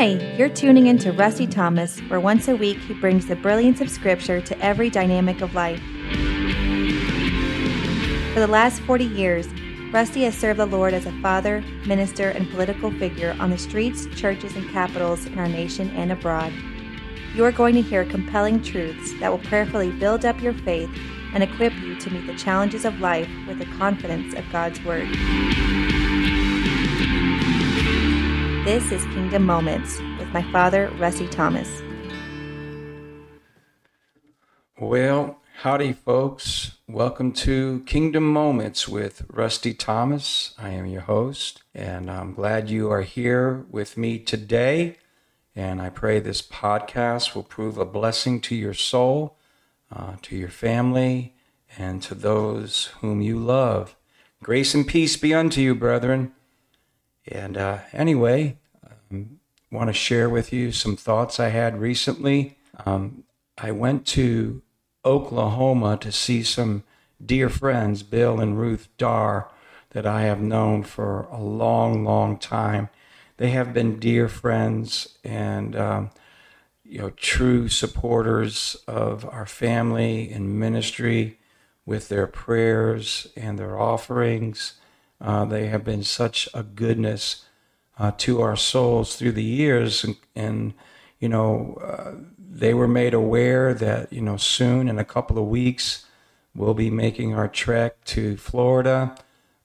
Hi, you're tuning in to Rusty Thomas, where once a week he brings the brilliance of Scripture to every dynamic of life. For the last 40 years, Rusty has served the Lord as a father, minister, and political figure on the streets, churches, and capitals in our nation and abroad. You are going to hear compelling truths that will prayerfully build up your faith and equip you to meet the challenges of life with the confidence of God's Word. This is Kingdom Moments with my father, Rusty Thomas. Well, howdy, folks. Welcome to Kingdom Moments with Rusty Thomas. I am your host, and I'm glad you are here with me today. And I pray this podcast will prove a blessing to your soul, uh, to your family, and to those whom you love. Grace and peace be unto you, brethren. And uh, anyway, I um, want to share with you some thoughts I had recently. Um, I went to Oklahoma to see some dear friends, Bill and Ruth Darr, that I have known for a long, long time. They have been dear friends and um, you know true supporters of our family and ministry with their prayers and their offerings uh, they have been such a goodness uh, to our souls through the years, and, and you know, uh, they were made aware that you know soon in a couple of weeks we'll be making our trek to Florida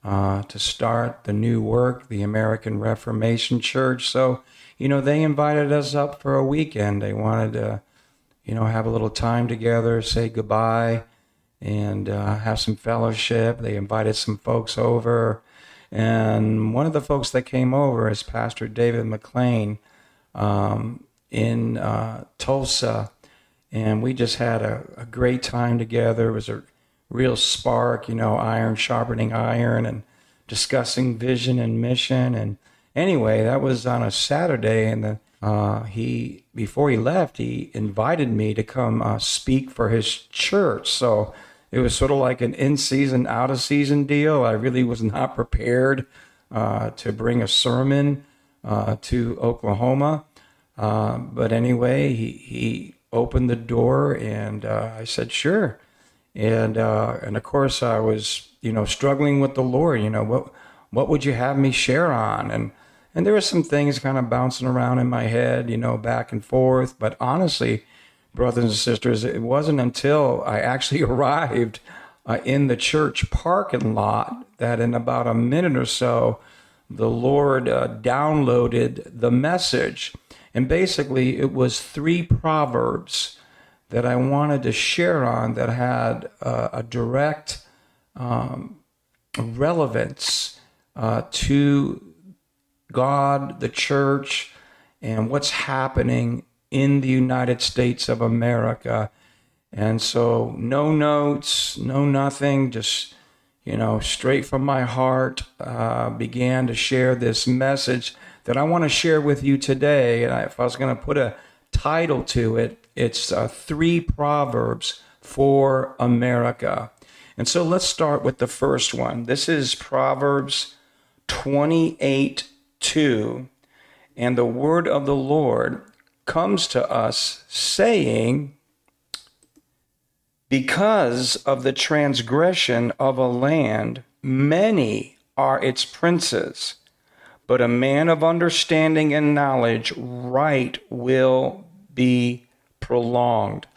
uh, to start the new work, the American Reformation Church. So, you know, they invited us up for a weekend. They wanted to, you know, have a little time together, say goodbye and uh, have some fellowship. They invited some folks over. And one of the folks that came over is Pastor David McLean um, in uh, Tulsa. And we just had a, a, great time together. It was a real spark, you know, iron sharpening iron and discussing vision and mission. And anyway, that was on a Saturday. And the, uh, he, before he left, he invited me to come uh, speak for his church. So it was sort of like an in season, out of season deal. I really was not prepared uh, to bring a sermon uh, to Oklahoma. Uh, but anyway, he, he opened the door and uh, I said, sure. And, uh, and of course, I was, you know, struggling with the Lord. You know, what, what would you have me share on? And, and there were some things kind of bouncing around in my head, you know, back and forth. But honestly, brothers and sisters, it wasn't until I actually arrived uh, in the church parking lot that in about a minute or so, the Lord uh, downloaded the message. And basically, it was three proverbs that I wanted to share on that had uh, a direct um, relevance uh, to God, the church, and what's happening in the United States of America. And so, no notes, no nothing, just, you know, straight from my heart, uh, began to share this message that I want to share with you today. And if I was going to put a title to it, it's uh, Three Proverbs for America. And so let's start with the first one. This is Proverbs 28 2. And the word of the Lord comes to us saying, Because of the transgression of a land, many are its princes, but a man of understanding and knowledge, right will be prolonged.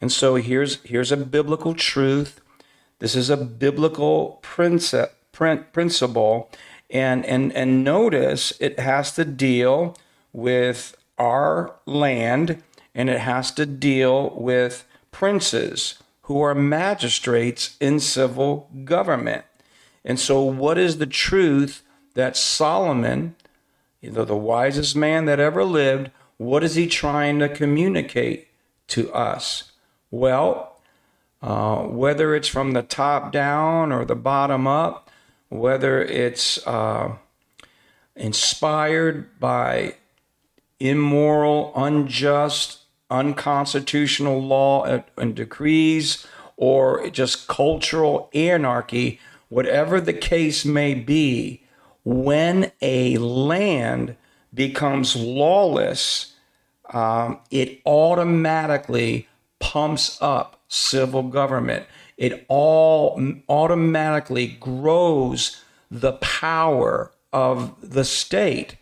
And so here's, here's a biblical truth. This is a biblical principle, principle. And, and, and notice it has to deal with our land and it has to deal with princes who are magistrates in civil government. And so, what is the truth that Solomon, you know, the wisest man that ever lived, what is he trying to communicate to us? Well, uh, whether it's from the top down or the bottom up, whether it's uh, inspired by immoral, unjust, unconstitutional law and decrees, or just cultural anarchy, whatever the case may be, when a land becomes lawless, um, it automatically pumps up civil government. It all automatically grows the power of the state.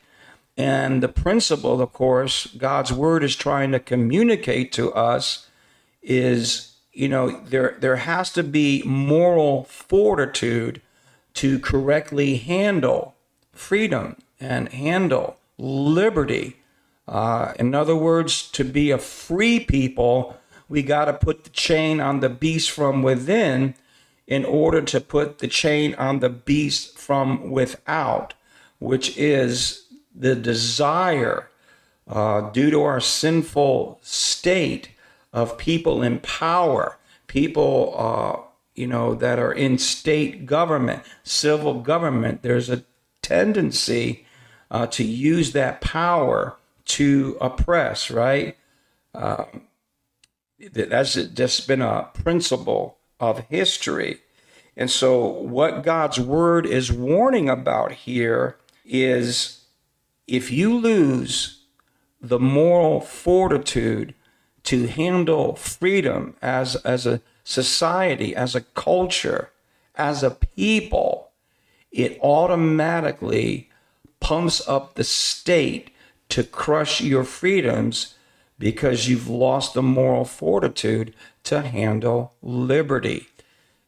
And the principle, of course, God's word is trying to communicate to us is, you know, there, there has to be moral fortitude to correctly handle freedom and handle liberty. Uh, in other words, to be a free people, we got to put the chain on the beast from within in order to put the chain on the beast from without, which is the desire uh, due to our sinful state of people in power, people, uh, you know, that are in state government, civil government. There's a tendency uh, to use that power to oppress, right? Um, that's just been a principle of history. And so, what God's word is warning about here is if you lose the moral fortitude to handle freedom as, as a society, as a culture, as a people, it automatically pumps up the state to crush your freedoms because you've lost the moral fortitude to handle liberty.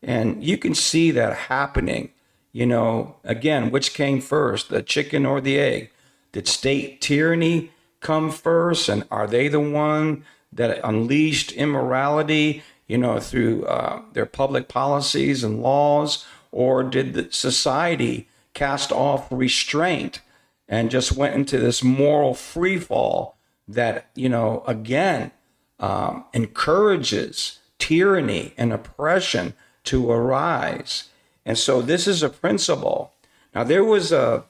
And you can see that happening. You know, again, which came first, the chicken or the egg? Did state tyranny come first? And are they the one that unleashed immorality, you know, through uh, their public policies and laws? Or did the society cast off restraint and just went into this moral freefall that, you know, again, um, encourages tyranny and oppression to arise. And so this is a principle. Now, there was a,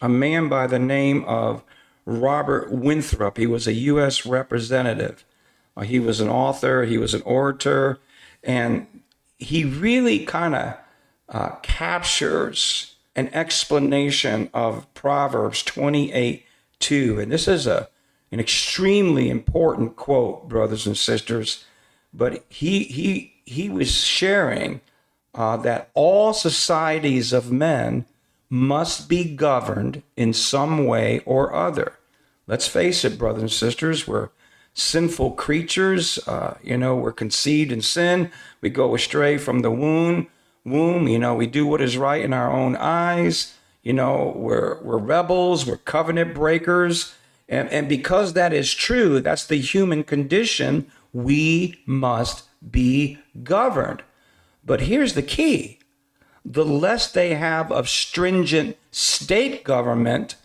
a man by the name of Robert Winthrop. He was a U.S. representative. Uh, he was an author, he was an orator, and he really kind of uh, captures an explanation of Proverbs 28 2. And this is a, an extremely important quote, brothers and sisters. But he, he, he was sharing uh, that all societies of men must be governed in some way or other. Let's face it, brothers and sisters, we're sinful creatures. Uh, you know, we're conceived in sin. We go astray from the womb womb. You know, we do what is right in our own eyes. You know, we're we're rebels, we're covenant breakers. And, and because that is true, that's the human condition, we must be governed. But here's the key the less they have of stringent state government,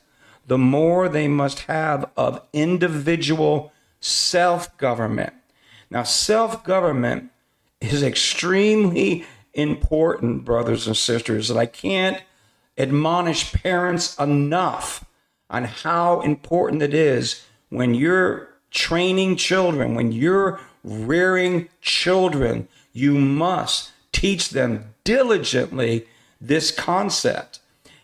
the more they must have of individual self government. Now, self government is extremely important, brothers and sisters, that I can't admonish parents enough on how important it is when you're training children, when you're rearing children, you must teach them diligently this concept.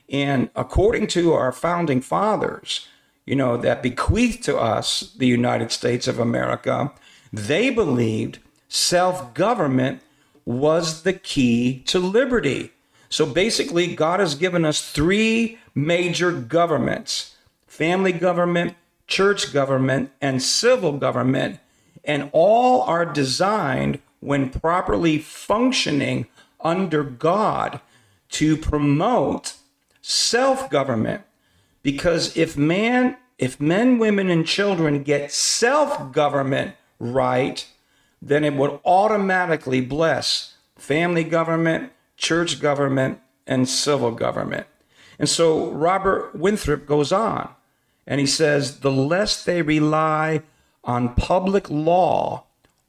And according to our founding fathers, you know, that bequeathed to us the United States of America, they believed self government was the key to liberty. So basically, God has given us three major governments family government, church government, and civil government. And all are designed, when properly functioning under God, to promote self government. Because if man, if men, women, and children get self government right, then it would automatically bless family government, church government, and civil government. And so Robert Winthrop goes on and he says the less they rely on public law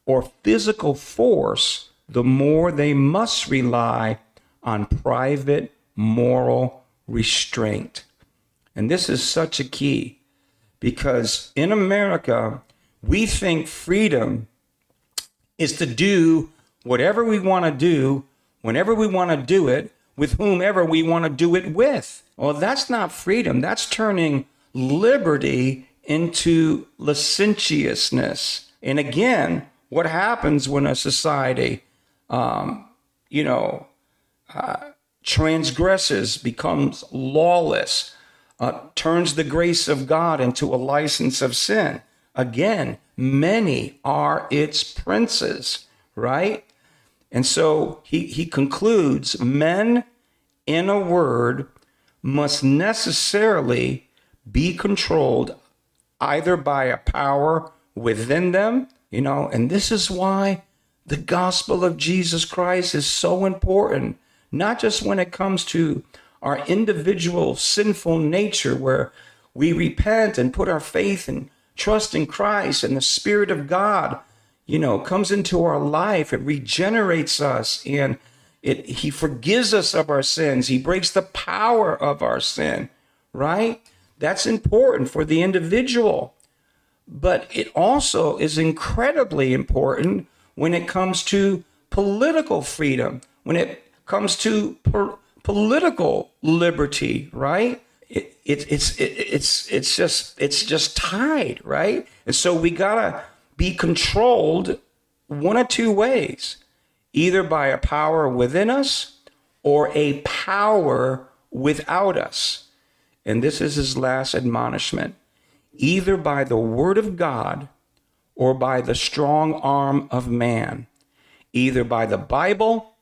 or physical force, the more they must rely on private moral restraint. And this is such a key because in America, we think freedom is to do whatever we want to do, whenever we want to do it, with whomever we want to do it with. Well, that's not freedom. That's turning liberty into licentiousness. And again, what happens when a society, um, you know, uh, transgresses, becomes lawless, uh, turns the grace of God into a license of sin? Again, many are its princes, right? And so he, he concludes men, in a word, must necessarily be controlled either by a power within them, you know, and this is why the gospel of Jesus Christ is so important, not just when it comes to our individual sinful nature where we repent and put our faith and trust in Christ and the Spirit of God, you know, comes into our life. It regenerates us and it, He forgives us of our sins. He breaks the power of our sin, right? That's important for the individual. But it also is incredibly important when it comes to political freedom, when it comes to per- political liberty, right? It, it, it's it, it's it's just it's just tied, right? And so we gotta be controlled one of two ways, either by a power within us or a power without us and this is his last admonishment either by the word of God or by the strong arm of man, either by the Bible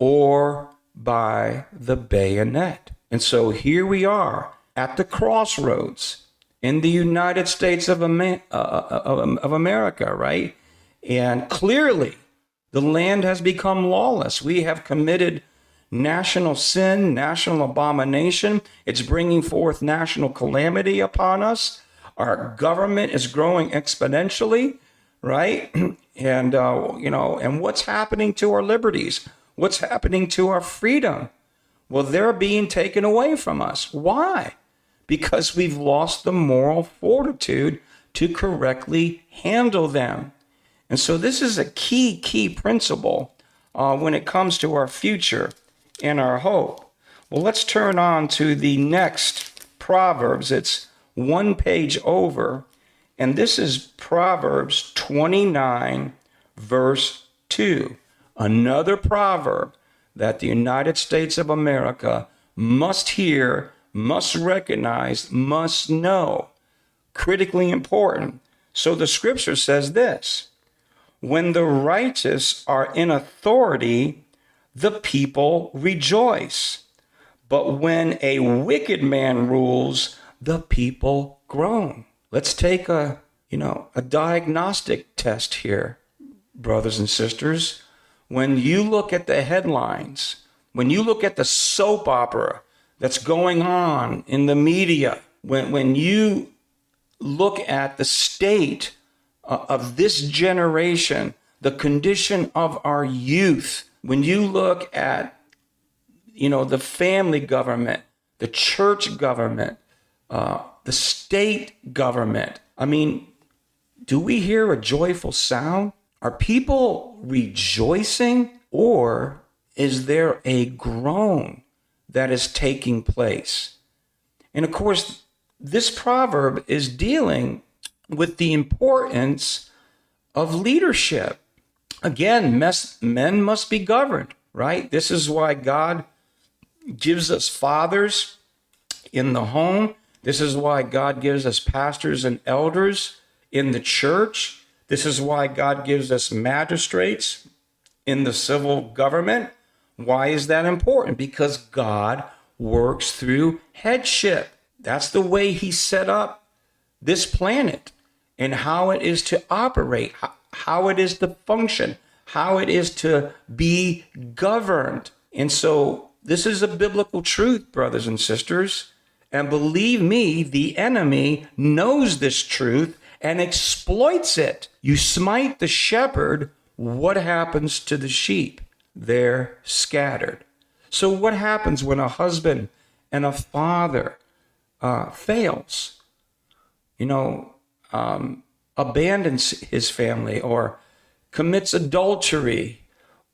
or by the bayonet. And so here we are at the crossroads in the United States of, Amer- uh, uh of America, right? And clearly, the land has become lawless. We have committed national sin, national abomination. It's bringing forth national calamity upon us. Our government is growing exponentially, right? and, uh, you know, and what's happening to our liberties? What's happening to our freedom? Well, they're being taken away from us. Why? Because we've lost the moral fortitude to correctly handle them. And so, this is a key, key principle uh, when it comes to our future and our hope. Well, let's turn on to the next Proverbs. It's one page over, and this is Proverbs 29, verse 2. Another proverb that the United States of America must hear, must recognize, must know. Critically important. So the scripture says this When the righteous are in authority, the people rejoice. But when a wicked man rules, the people groan. Let's take a, you know, a diagnostic test here, brothers and sisters. When you look at the headlines, when you look at the soap opera that's going on in the media, when, when you look at the state uh, of this generation, the condition of our youth, when you look at you know the family government the church government uh, the state government i mean do we hear a joyful sound are people rejoicing or is there a groan that is taking place and of course this proverb is dealing with the importance of leadership again, men must be governed, right? This is why God gives us fathers in the home. This is why God gives us pastors and elders in the church. This is why God gives us magistrates in the civil government. Why is that important? Because God works through headship. That's the way He set up this planet and how it is to operate, how it is to function, how it is to be governed. And so this is a biblical truth, brothers and sisters. And believe me, the enemy knows this truth and exploits it. You smite the shepherd, what happens to the sheep? They're scattered. So, what happens when a husband and a father uh, fails? You know, um, abandons his family or commits adultery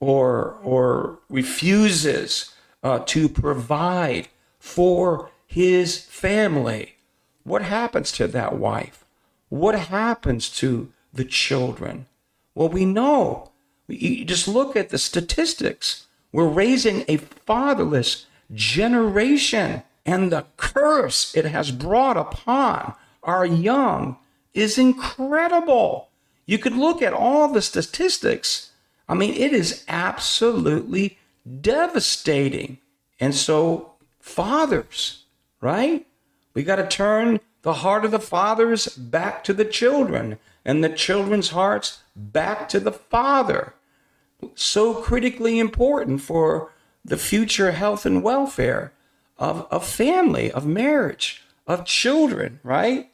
or, or refuses uh, to provide for his family, what happens to that wife? What happens to the children? Well, we know. You just look at the statistics. We're raising a fatherless generation, and the curse it has brought upon our young is incredible. You could look at all the statistics. I mean, it is absolutely devastating. And so, fathers, right? We got to turn the heart of the fathers back to the children and the children's hearts back to the father. So critically important for the future health and welfare of a family, of marriage, of children, right?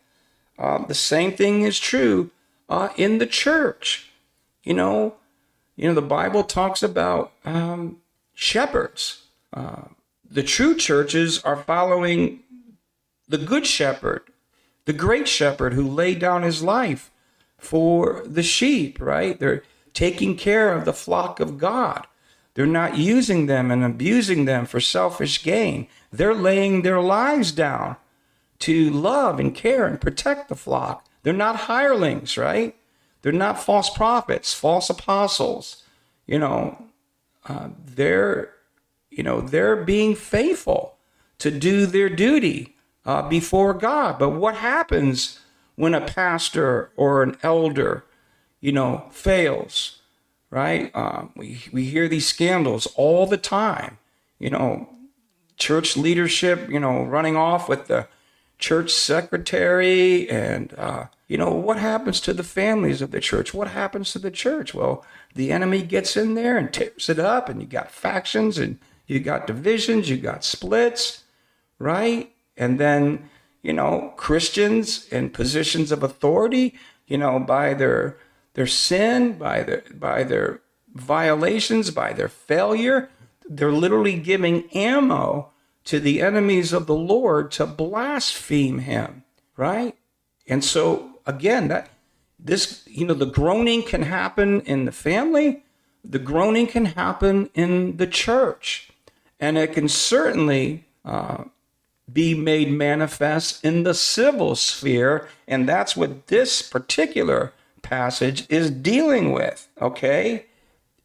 Uh, the same thing is true uh, in the church. You know, you know the Bible talks about um, shepherds. Uh, the true churches are following the good shepherd, the great shepherd who laid down his life for the sheep, right? They're taking care of the flock of God. They're not using them and abusing them for selfish gain. They're laying their lives down to love and care and protect the flock. They're not hirelings, right? They're not false prophets, false apostles. You know, uh, they're, you know, they're being faithful to do their duty uh, before God. But what happens when a pastor or an elder, you know, fails? Right? Uh, we we hear these scandals all the time. You know, church leadership, you know, running off with the church secretary and uh, you know what happens to the families of the church what happens to the church well the enemy gets in there and tears it up and you got factions and you got divisions you got splits right and then you know christians in positions of authority you know by their their sin by their by their violations by their failure they're literally giving ammo to the enemies of the Lord to blaspheme him, right? And so again, that this, you know, the groaning can happen in the family, the groaning can happen in the church, and it can certainly uh, be made manifest in the civil sphere, and that's what this particular passage is dealing with, okay?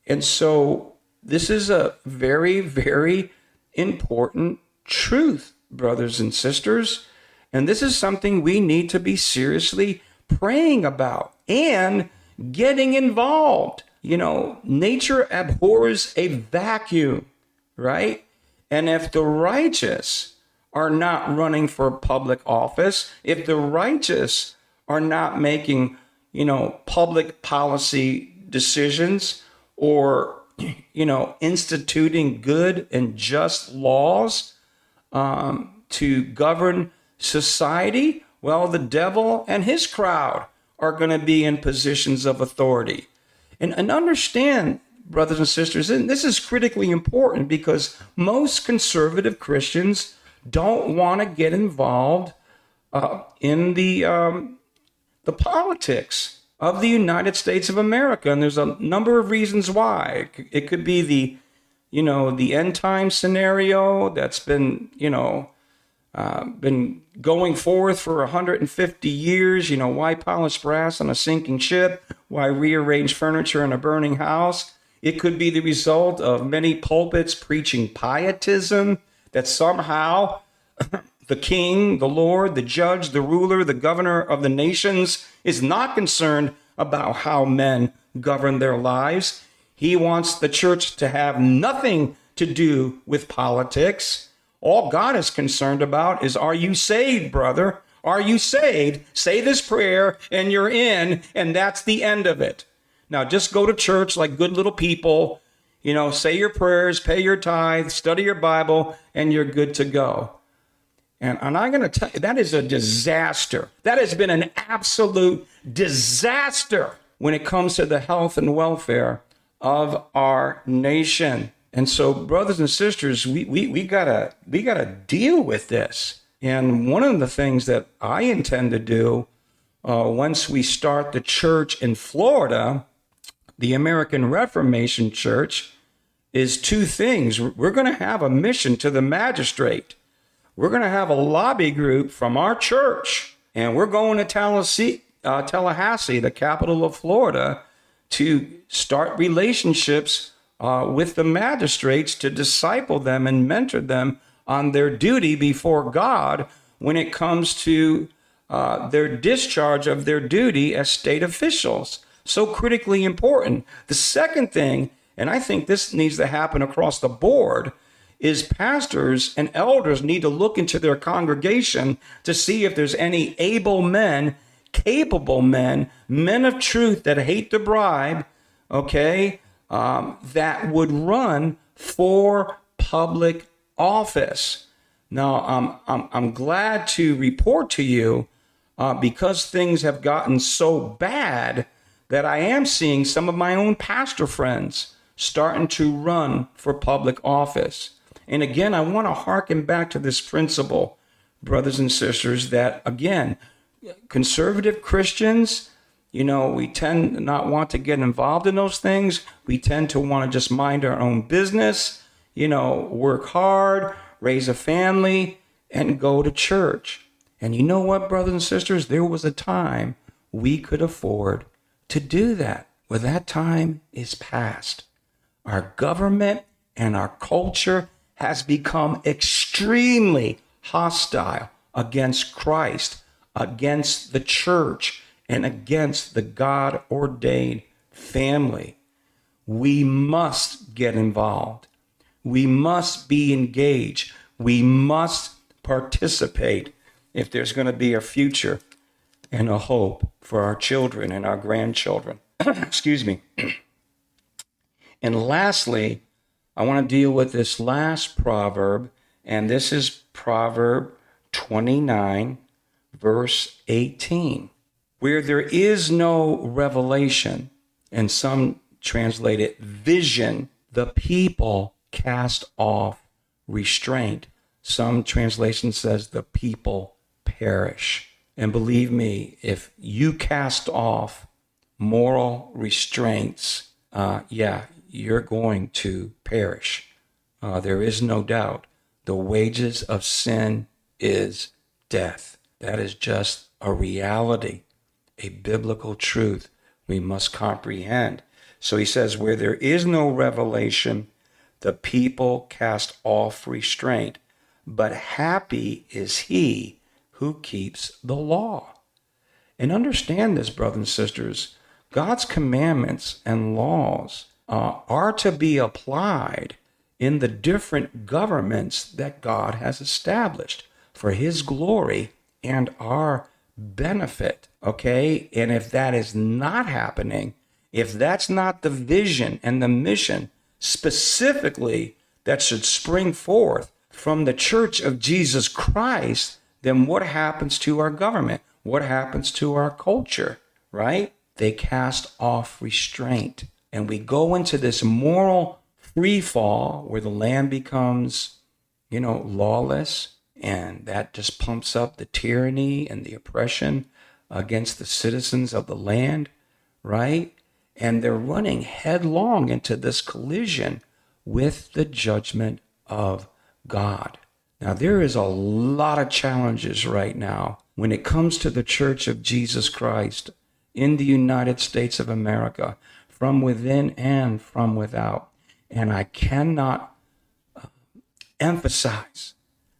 And so this is a very, very important truth, brothers and sisters. And this is something we need to be seriously praying about and getting involved. You know, nature abhors a vacuum, right? And if the righteous are not running for public office, if the righteous are not making, you know, public policy decisions or, you know, instituting good and just laws, um, to govern society, well, the devil and his crowd are going to be in positions of authority. And, and understand, brothers and sisters, and this is critically important because most conservative Christians don't want to get involved uh, in the um, the politics of the United States of America, and there's a number of reasons why. It could be the you know, the end time scenario that's been, you know, uh, been going forth for 150 years. You know, why polish brass on a sinking ship? Why rearrange furniture in a burning house? It could be the result of many pulpits preaching pietism that somehow the king, the Lord, the judge, the ruler, the governor of the nations is not concerned about how men govern their lives. He wants the church to have nothing to do with politics. All God is concerned about is are you saved, brother? Are you saved? Say this prayer and you're in, and that's the end of it. Now, just go to church like good little people, you know, say your prayers, pay your tithe, study your Bible, and you're good to go. And, and I'm going to tell you, that is a disaster. That has been an absolute disaster when it comes to the health and welfare of our nation. And so, brothers and sisters, we, we, we gotta we gotta deal with this. And one of the things that I intend to do uh, once we start the church in Florida, the American Reformation Church, is two things. We're going to have a mission to the magistrate. we're going to have a lobby group from our church, and we're going to Tallahassee, uh, Tallahassee, the capital of Florida, to start relationships uh, with the magistrates to disciple them and mentor them on their duty before God when it comes to uh, their discharge of their duty as state officials. So critically important. The second thing, and I think this needs to happen across the board, is pastors and elders need to look into their congregation to see if there's any able men, capable men, men of truth that hate the bribe, okay, um, that would run for public office. Now, um, I'm, I'm glad to report to you uh, because things have gotten so bad that I am seeing some of my own pastor friends starting to run for public office. And again, I want to harken back to this principle, brothers and sisters, that again, conservative Christians, you know, we tend not want to get involved in those things. We tend to want to just mind our own business, you know, work hard, raise a family, and go to church. And you know what, brothers and sisters? There was a time we could afford to do that. Well, that time is past. Our government and our culture has become extremely hostile against Christ, against the church, and against the God ordained family. We must get involved. We must be engaged. We must participate if there's going to be a future and a hope for our children and our grandchildren. Excuse me. and lastly, I want to deal with this last proverb, and this is Proverb 29, verse 18. Where there is no revelation, and some translate it vision, the people cast off restraint. Some translation says the people perish. And believe me, if you cast off moral restraints, uh, yeah, you're going to perish. Uh, there is no doubt. The wages of sin is death. That is just a reality, a biblical truth we must comprehend. So he says, where there is no revelation, the people cast off restraint. But happy is he who keeps the law. And understand this, brothers and sisters God's commandments and laws uh, are to be applied in the different governments that God has established for His glory and our benefit. Okay? And if that is not happening, if that's not the vision and the mission specifically that should spring forth from the church of Jesus Christ, then what happens to our government? What happens to our culture, right? They cast off restraint. And we go into this moral free fall where the land becomes, you know, lawless. And that just pumps up the tyranny and the oppression against the citizens of the land, right? And they're running headlong into this collision with the judgment of God. Now, there is a lot of challenges right now when it comes to the Church of Jesus Christ in the United States of America, from within and from without. And I cannot uh, emphasize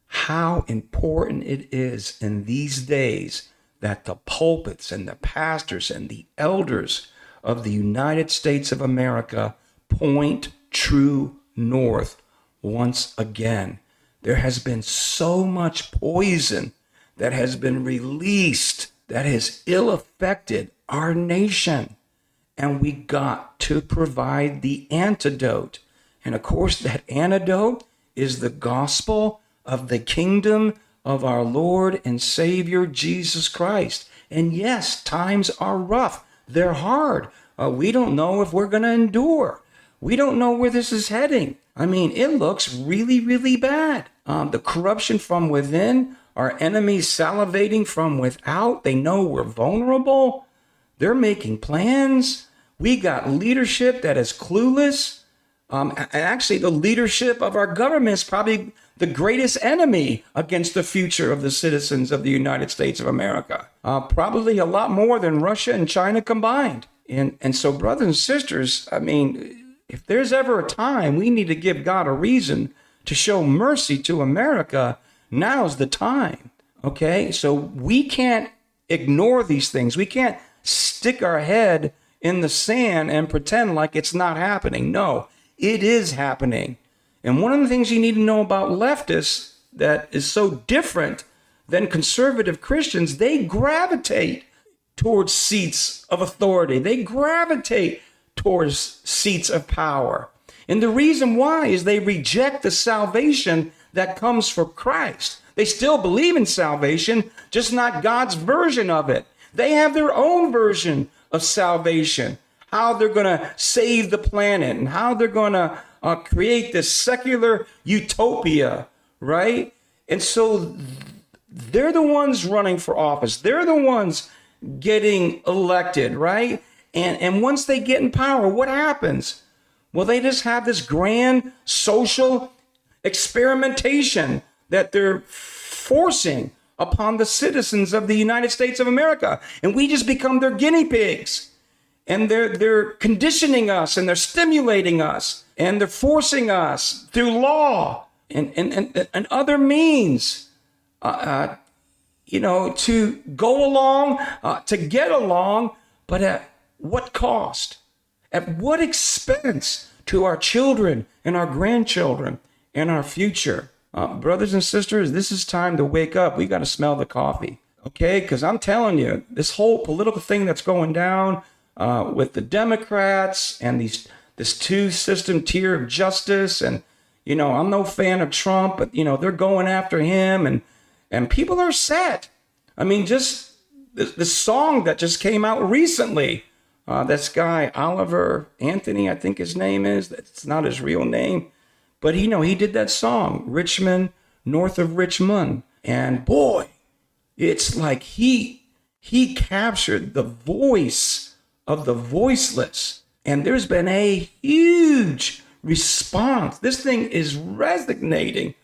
how important it is in these days that the pulpits and the pastors and the elders of the United States of America point true north once again there has been so much poison that has been released that has ill affected our nation. And we got to provide the antidote. And of course, that antidote is the gospel of the kingdom of our Lord and Savior Jesus Christ. And yes, times are rough, they're hard. Uh, we don't know if we're going to endure. We don't know where this is heading. I mean, it looks really, really bad. Um, the corruption from within, our enemies salivating from without. They know we're vulnerable. They're making plans. We got leadership that is clueless. Um, and actually, the leadership of our government is probably the greatest enemy against the future of the citizens of the United States of America. Uh, probably a lot more than Russia and China combined. And, and so, brothers and sisters, I mean, if there's ever a time we need to give God a reason to show mercy to America, now's the time. Okay? So we can't ignore these things. We can't stick our head in the sand and pretend like it's not happening. No, it is happening. And one of the things you need to know about leftists that is so different than conservative Christians, they gravitate towards seats of authority. They gravitate towards seats of power. And the reason why is they reject the salvation that comes from Christ. They still believe in salvation, just not God's version of it. They have their own version of salvation, how they're going to save the planet and how they're going to uh, create this secular utopia, right? And so they're the ones running for office. They're the ones getting elected, right? And and once they get in power, what happens? Well, they just have this grand social experimentation that they're forcing upon the citizens of the United States of America. And we just become their guinea pigs. And they're they're conditioning us and they're stimulating us and they're forcing us through law and and and, and other means uh, uh, you know, to go along, uh, to get along, but at what cost? At what expense to our children and our grandchildren and our future? Uh, brothers and sisters, this is time to wake up. We got to smell the coffee, okay? Because I'm telling you, this whole political thing that's going down uh, with the Democrats and these this two system tier of justice, and you know, I'm no fan of Trump, but you know, they're going after him, and and people are set. I mean, just the, the song that just came out recently. Uh, this guy Oliver Anthony, I think his name is. That's not his real name, but you know he did that song, Rich Men, north of Richmond, and boy, it's like he he captured the voice of the voiceless, and there's been a huge response. This thing is resonating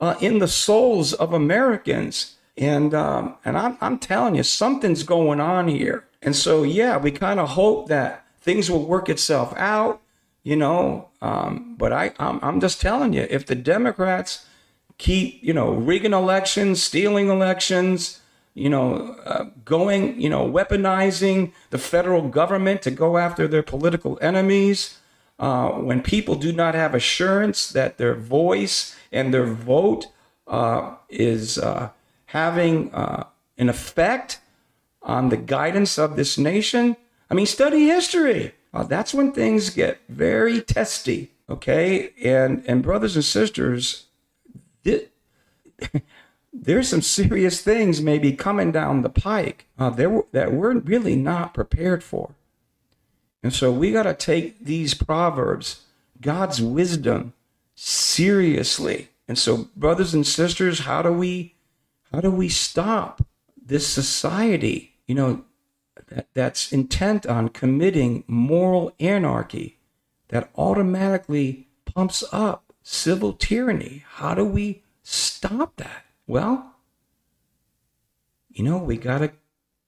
uh, in the souls of Americans. And um, and I'm, I'm telling you, something's going on here. And so, yeah, we kind of hope that things will work itself out, you know. Um, but I, I'm, I'm just telling you, if the Democrats keep, you know, rigging elections, stealing elections, you know, uh, going, you know, weaponizing the federal government to go after their political enemies, uh, when people do not have assurance that their voice and their vote uh, is uh, having uh, an effect on the guidance of this nation. I mean, study history. Uh, that's when things get very testy. Okay, and and brothers and sisters, there's some serious things maybe coming down the pike uh, there that we're really not prepared for. And so we got to take these proverbs, God's wisdom, seriously. And so, brothers and sisters, how do we how do we stop this society, you know, that, that's intent on committing moral anarchy that automatically pumps up civil tyranny? How do we stop that? Well, you know, we got to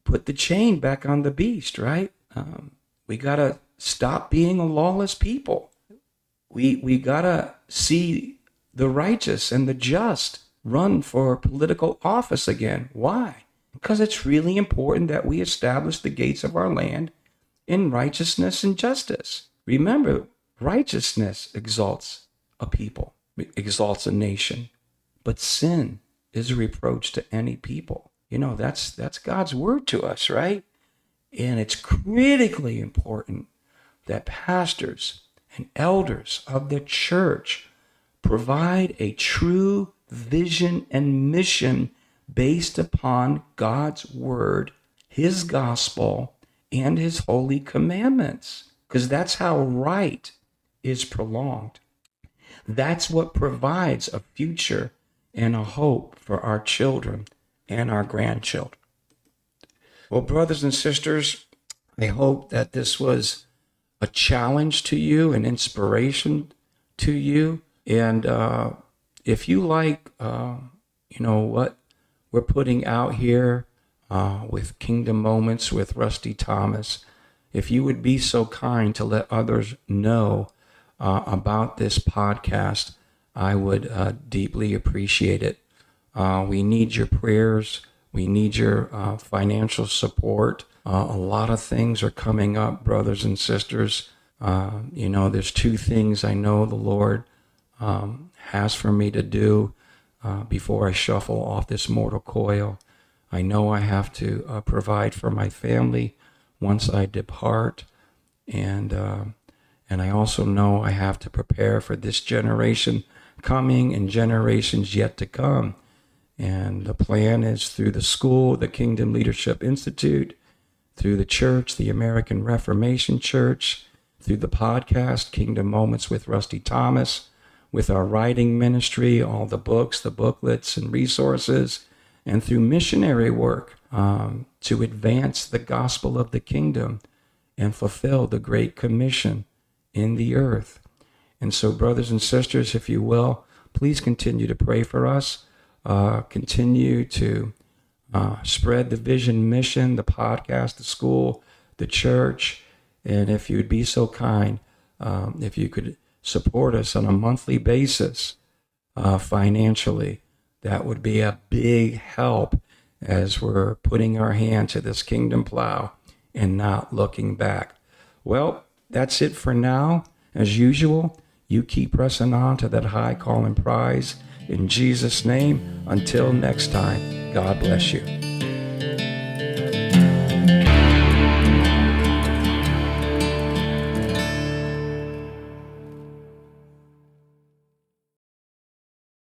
put the chain back on the beast, right? Um, we got to stop being a lawless people. We, we got to see the righteous and the just run for political office again. Why? Because it's really important that we establish the gates of our land in righteousness and justice. Remember, righteousness exalts a people, exalts a nation, but sin is a reproach to any people. You know, that's that's God's word to us, right? And it's critically important that pastors and elders of the church provide a true vision, and mission based upon God's word, his gospel, and his holy commandments. Because that's how right is prolonged. That's what provides a future and a hope for our children and our grandchildren. Well, brothers and sisters, I hope that this was a challenge to you, an inspiration to you. And uh, if you like, uh, you know, what we're putting out here uh, with Kingdom Moments with Rusty Thomas, if you would be so kind to let others know uh, about this podcast, I would uh, deeply appreciate it. Uh, we need your prayers. We need your uh, financial support. Uh, a lot of things are coming up, brothers and sisters. You know, there's two things I know the Lord um, has for me to do Uh, before I shuffle off this mortal coil. I know I have to uh, provide for my family once I depart, and uh, and I also know I have to prepare for this generation coming and generations yet to come. And the plan is through the school, the Kingdom Leadership Institute, through the church, the American Reformation Church, through the podcast, Kingdom Moments with Rusty Thomas, with our writing ministry, all the books, the booklets, and resources, and through missionary work um, to advance the gospel of the kingdom and fulfill the Great Commission in the earth. And so, brothers and sisters, if you will, please continue to pray for us. Uh, continue to uh, spread the vision mission, the podcast, the school, the church. And if you'd be so kind, um, if you could support us on a monthly basis uh, financially, that would be a big help as we're putting our hand to this kingdom plow and not looking back. Well, that's it for now. As usual, you keep pressing on to that high calling prize. In Jesus' name, until next time, God bless you.